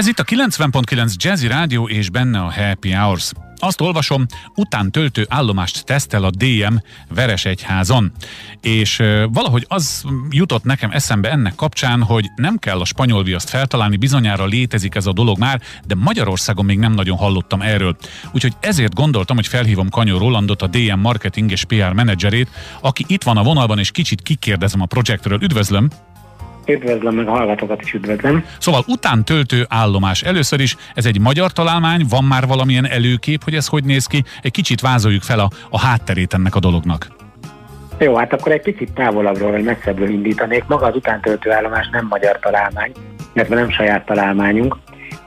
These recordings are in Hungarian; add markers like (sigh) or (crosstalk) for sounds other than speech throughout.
Ez itt a 90.9 Jazzy Rádió és benne a Happy Hours. Azt olvasom, után töltő állomást tesztel a DM Veresegyházon. És valahogy az jutott nekem eszembe ennek kapcsán, hogy nem kell a spanyol viaszt feltalálni, bizonyára létezik ez a dolog már, de Magyarországon még nem nagyon hallottam erről. Úgyhogy ezért gondoltam, hogy felhívom Kanyó Rolandot, a DM marketing és PR menedzserét, aki itt van a vonalban, és kicsit kikérdezem a projektről. Üdvözlöm! Üdvözlöm, meg a hallgatókat is üdvözlöm. Szóval után töltő állomás. Először is ez egy magyar találmány, van már valamilyen előkép, hogy ez hogy néz ki? Egy kicsit vázoljuk fel a, a hátterét ennek a dolognak. Jó, hát akkor egy picit távolabbról, vagy messzebbről indítanék. Maga az utántöltő állomás nem magyar találmány, illetve nem saját találmányunk.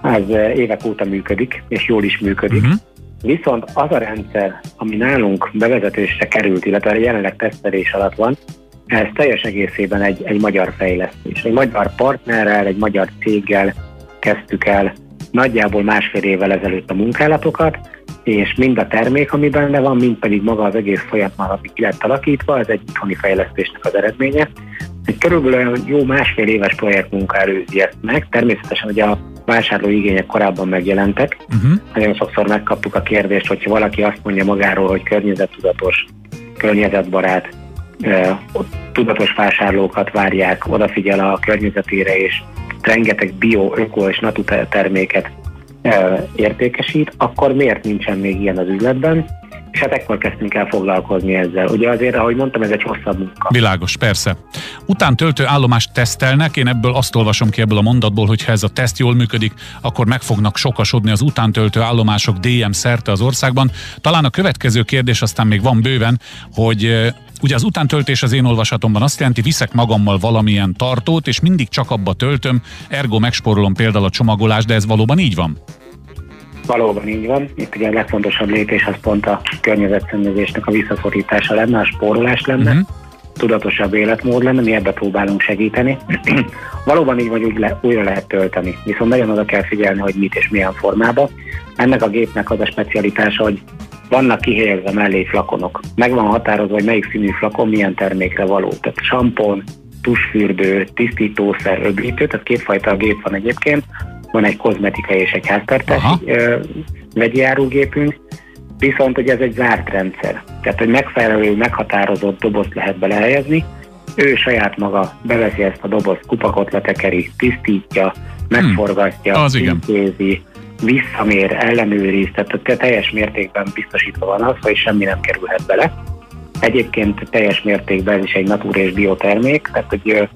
Ez eh, évek óta működik, és jól is működik. Uh-huh. Viszont az a rendszer, ami nálunk bevezetésre került, illetve jelenleg tesztelés alatt van, ez teljes egészében egy, egy magyar fejlesztés. Egy magyar partnerrel, egy magyar céggel kezdtük el nagyjából másfél évvel ezelőtt a munkálatokat, és mind a termék, ami benne van, mind pedig maga az egész folyamat, ami ki lett alakítva, ez egy itthoni fejlesztésnek az eredménye. Egy körülbelül jó másfél éves projektmunka előzi ezt meg. Természetesen ugye a vásárló igények korábban megjelentek. Uh-huh. Nagyon sokszor megkaptuk a kérdést, hogyha valaki azt mondja magáról, hogy környezettudatos, környezetbarát, tudatos vásárlókat várják, odafigyel a környezetére, és rengeteg bio, öko és natu terméket értékesít, akkor miért nincsen még ilyen az üzletben? És hát ekkor kezdtünk el foglalkozni ezzel. Ugye azért, ahogy mondtam, ez egy hosszabb munka. Világos, persze. Után töltő állomást tesztelnek, én ebből azt olvasom ki ebből a mondatból, hogy ha ez a teszt jól működik, akkor meg fognak sokasodni az utántöltő állomások DM szerte az országban. Talán a következő kérdés aztán még van bőven, hogy Ugye az utántöltés az én olvasatomban azt jelenti, viszek magammal valamilyen tartót, és mindig csak abba töltöm, ergo megsporolom például a csomagolást, de ez valóban így van? Valóban így van. Itt ugye a legfontosabb lépés az pont a környezetszennyezésnek a visszaszorítása lenne, a spórolás lenne. Uh-huh tudatosabb életmód lenne, mi ebbe próbálunk segíteni. (clears throat) Valóban így vagy úgy le, újra lehet tölteni, viszont nagyon oda kell figyelni, hogy mit és milyen formában. Ennek a gépnek az a specialitása, hogy vannak kihelyezve mellé flakonok. Meg van határozva, hogy melyik színű flakon milyen termékre való. Tehát sampon, tusfürdő, tisztítószer, öblítő, tehát kétfajta gép van egyébként. Van egy kozmetikai és egy háztartási vegyi árugépünk, viszont hogy ez egy zárt rendszer. Tehát, hogy megfelelő, meghatározott dobozt lehet belehelyezni, ő saját maga beveszi ezt a dobozt, kupakot letekeri, tisztítja, megforgatja, hmm, az intézi, visszamér, ellenőriz, tehát teljes mértékben biztosítva van az, hogy semmi nem kerülhet bele. Egyébként teljes mértékben is egy natúr és biotermék, tehát hogy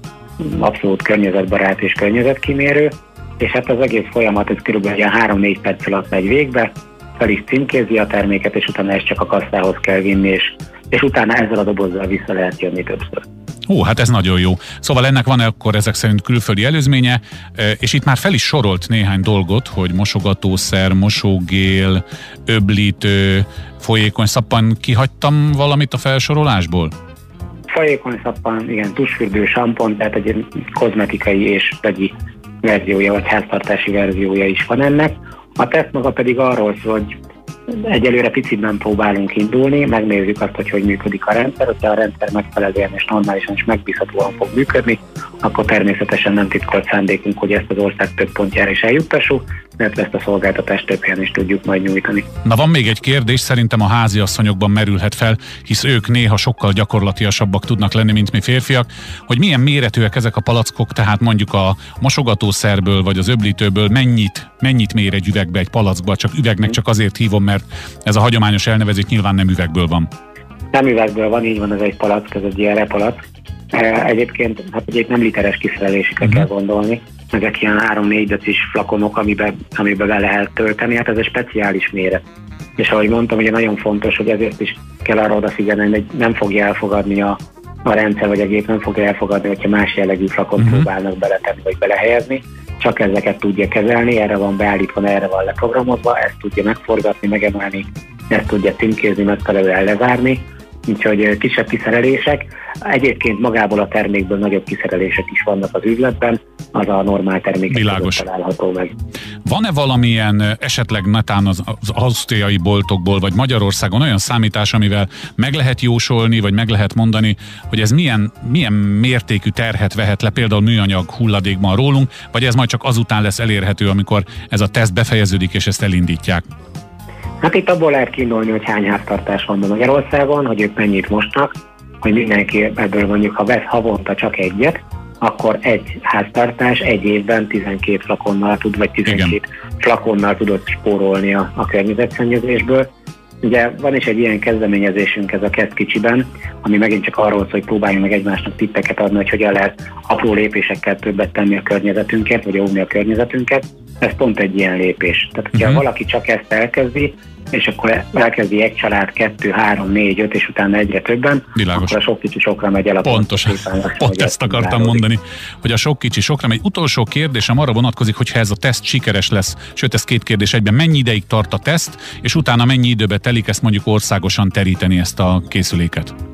abszolút környezetbarát és környezetkímérő, és hát az egész folyamat ez kb. 3-4 perc alatt megy végbe, fel is címkézi a terméket, és utána ezt csak a kasszához kell vinni, és, és utána ezzel a dobozzal vissza lehet jönni többször. Ó, hát ez nagyon jó. Szóval ennek van akkor ezek szerint külföldi előzménye, és itt már fel is sorolt néhány dolgot, hogy mosogatószer, mosógél, öblítő, folyékony szappan. Kihagytam valamit a felsorolásból? Folyékony szappan, igen, tusfürdő, sampon, tehát egy kozmetikai és vegyi verziója, vagy háztartási verziója is van ennek. A teszt maga pedig arról szól, hogy Egyelőre picit nem próbálunk indulni, megnézzük azt, hogy hogy működik a rendszer, hogyha a rendszer megfelelően és normálisan és megbízhatóan fog működni, akkor természetesen nem titkolt szándékunk, hogy ezt az ország több pontjára is eljuttassuk, mert ezt a szolgáltatást több helyen is tudjuk majd nyújtani. Na van még egy kérdés, szerintem a házi asszonyokban merülhet fel, hisz ők néha sokkal gyakorlatiasabbak tudnak lenni, mint mi férfiak, hogy milyen méretűek ezek a palackok, tehát mondjuk a mosogatószerből vagy az öblítőből mennyit, mennyit mér egy üvegbe, egy palackba, csak üvegnek csak azért hívom, mert ez a hagyományos elnevezés nyilván nem üvegből van. Nem üvegből van, így van, ez egy palack, ez egy ilyen palack. E, egyébként, hát ugye nem literes kiszerelésekre uh-huh. kell gondolni, ezek ilyen 3-4 decis flakonok, amiben, amiben be lehet tölteni, hát ez egy speciális méret. És ahogy mondtam, ugye nagyon fontos, hogy ezért is kell arra odafigyelni, hogy nem fogja elfogadni a, a rendszer vagy a gép nem fogja elfogadni, hogyha más jellegű flakot uh-huh. próbálnak beletenni vagy belehelyezni, csak ezeket tudja kezelni, erre van beállítva, erre van leprogramozva, ezt tudja megforgatni, megemelni, ezt tudja címkézni, megfelelően lezárni, úgyhogy kisebb kiszerelések. Egyébként magából a termékből nagyobb kiszerelések is vannak az üzletben, az a normál termékek Világos. található meg. Van-e valamilyen esetleg netán az, az ausztriai boltokból, vagy Magyarországon olyan számítás, amivel meg lehet jósolni, vagy meg lehet mondani, hogy ez milyen, milyen mértékű terhet vehet le például műanyag hulladékban rólunk, vagy ez majd csak azután lesz elérhető, amikor ez a teszt befejeződik, és ezt elindítják? Hát itt abból lehet kiindulni, hogy hány háztartás van Magyarországon, hogy ők mennyit mostnak, hogy mindenki ebből mondjuk, ha vesz havonta csak egyet, akkor egy háztartás egy évben 12 flakonnal tud, vagy 12 Igen. flakonnal tudott spórolni a, a környezetszennyezésből. Ugye van is egy ilyen kezdeményezésünk ez a kezd kicsiben, ami megint csak arról szól, hogy próbáljunk meg egymásnak tippeket adni, hogy hogyan lehet apró lépésekkel többet tenni a környezetünket, vagy óvni a környezetünket. Ez pont egy ilyen lépés. Tehát, hogyha uh-huh. valaki csak ezt elkezdi, és akkor elkezdi egy család, kettő, három, négy, öt, és utána egyre többen, Világos. akkor a sok kicsi sokra megy el a Pontosan. Pont, pont ezt akartam zárodik. mondani, hogy a sok kicsi sokra megy. Utolsó kérdésem arra vonatkozik, hogy ha ez a teszt sikeres lesz, sőt ez két kérdés egyben, mennyi ideig tart a teszt, és utána mennyi időbe telik ezt mondjuk országosan teríteni ezt a készüléket?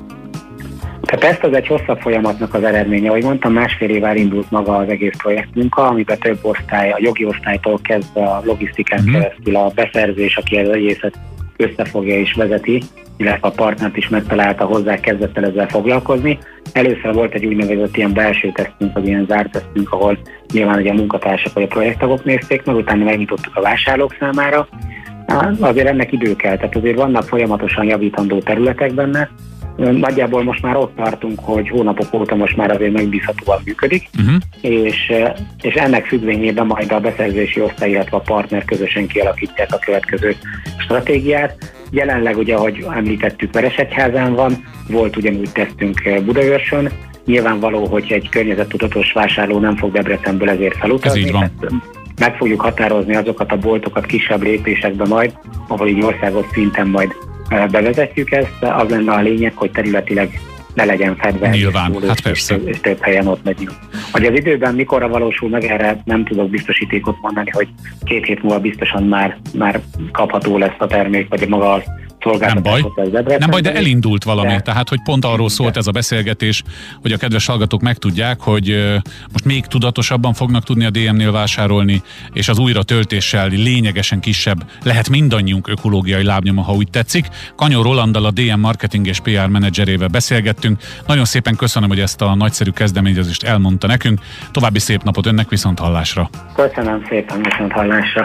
Tehát ezt az egy hosszabb folyamatnak az eredménye. Ahogy mondtam, másfél évvel indult maga az egész projektmunka, amiben több osztály, a jogi osztálytól kezdve a logisztikán mm-hmm. keresztül a beszerzés, aki az egészet összefogja és vezeti, illetve a partnert is megtalálta hozzá, kezdett el ezzel foglalkozni. Először volt egy úgynevezett ilyen belső tesztünk, vagy ilyen zárt tesztünk, ahol nyilván ugye a munkatársak vagy a projektagok nézték meg, utána megnyitottuk a vásárlók számára. Azért ennek idő kell, tehát azért vannak folyamatosan javítandó területek benne, Nagyjából most már ott tartunk, hogy hónapok óta most már azért megbízhatóan működik, uh-huh. és, és ennek függvényében majd a beszerzési osztály, illetve a partner közösen kialakítják a következő stratégiát. Jelenleg ugye, ahogy említettük, Veresegyházán van, volt ugyanúgy tesztünk Budaörsön, Nyilvánvaló, hogy egy környezettudatos vásárló nem fog Debrecenből ezért felutazni. Ez így van. Meg fogjuk határozni azokat a boltokat kisebb lépésekbe majd, ahol így országos szinten majd bevezetjük ezt, az lenne a lényeg, hogy területileg ne legyen fedve. Nyilván, és, hát persze. És több helyen ott legyünk. Hogy az időben mikorra valósul meg, erre nem tudok biztosítékot mondani, hogy két hét múlva biztosan már, már kapható lesz a termék, vagy maga az nem baj. Nem baj, de elindult valami. De... Tehát, hogy pont arról szólt ez a beszélgetés, hogy a kedves hallgatók megtudják, hogy most még tudatosabban fognak tudni a DM-nél vásárolni, és az újra töltéssel lényegesen kisebb lehet mindannyiunk ökológiai lábnyoma, ha úgy tetszik. Kanyó Rolandal a DM marketing és PR menedzserével beszélgettünk. Nagyon szépen köszönöm, hogy ezt a nagyszerű kezdeményezést elmondta nekünk. További szép napot önnek, viszont hallásra. Köszönöm szépen, viszont hallásra.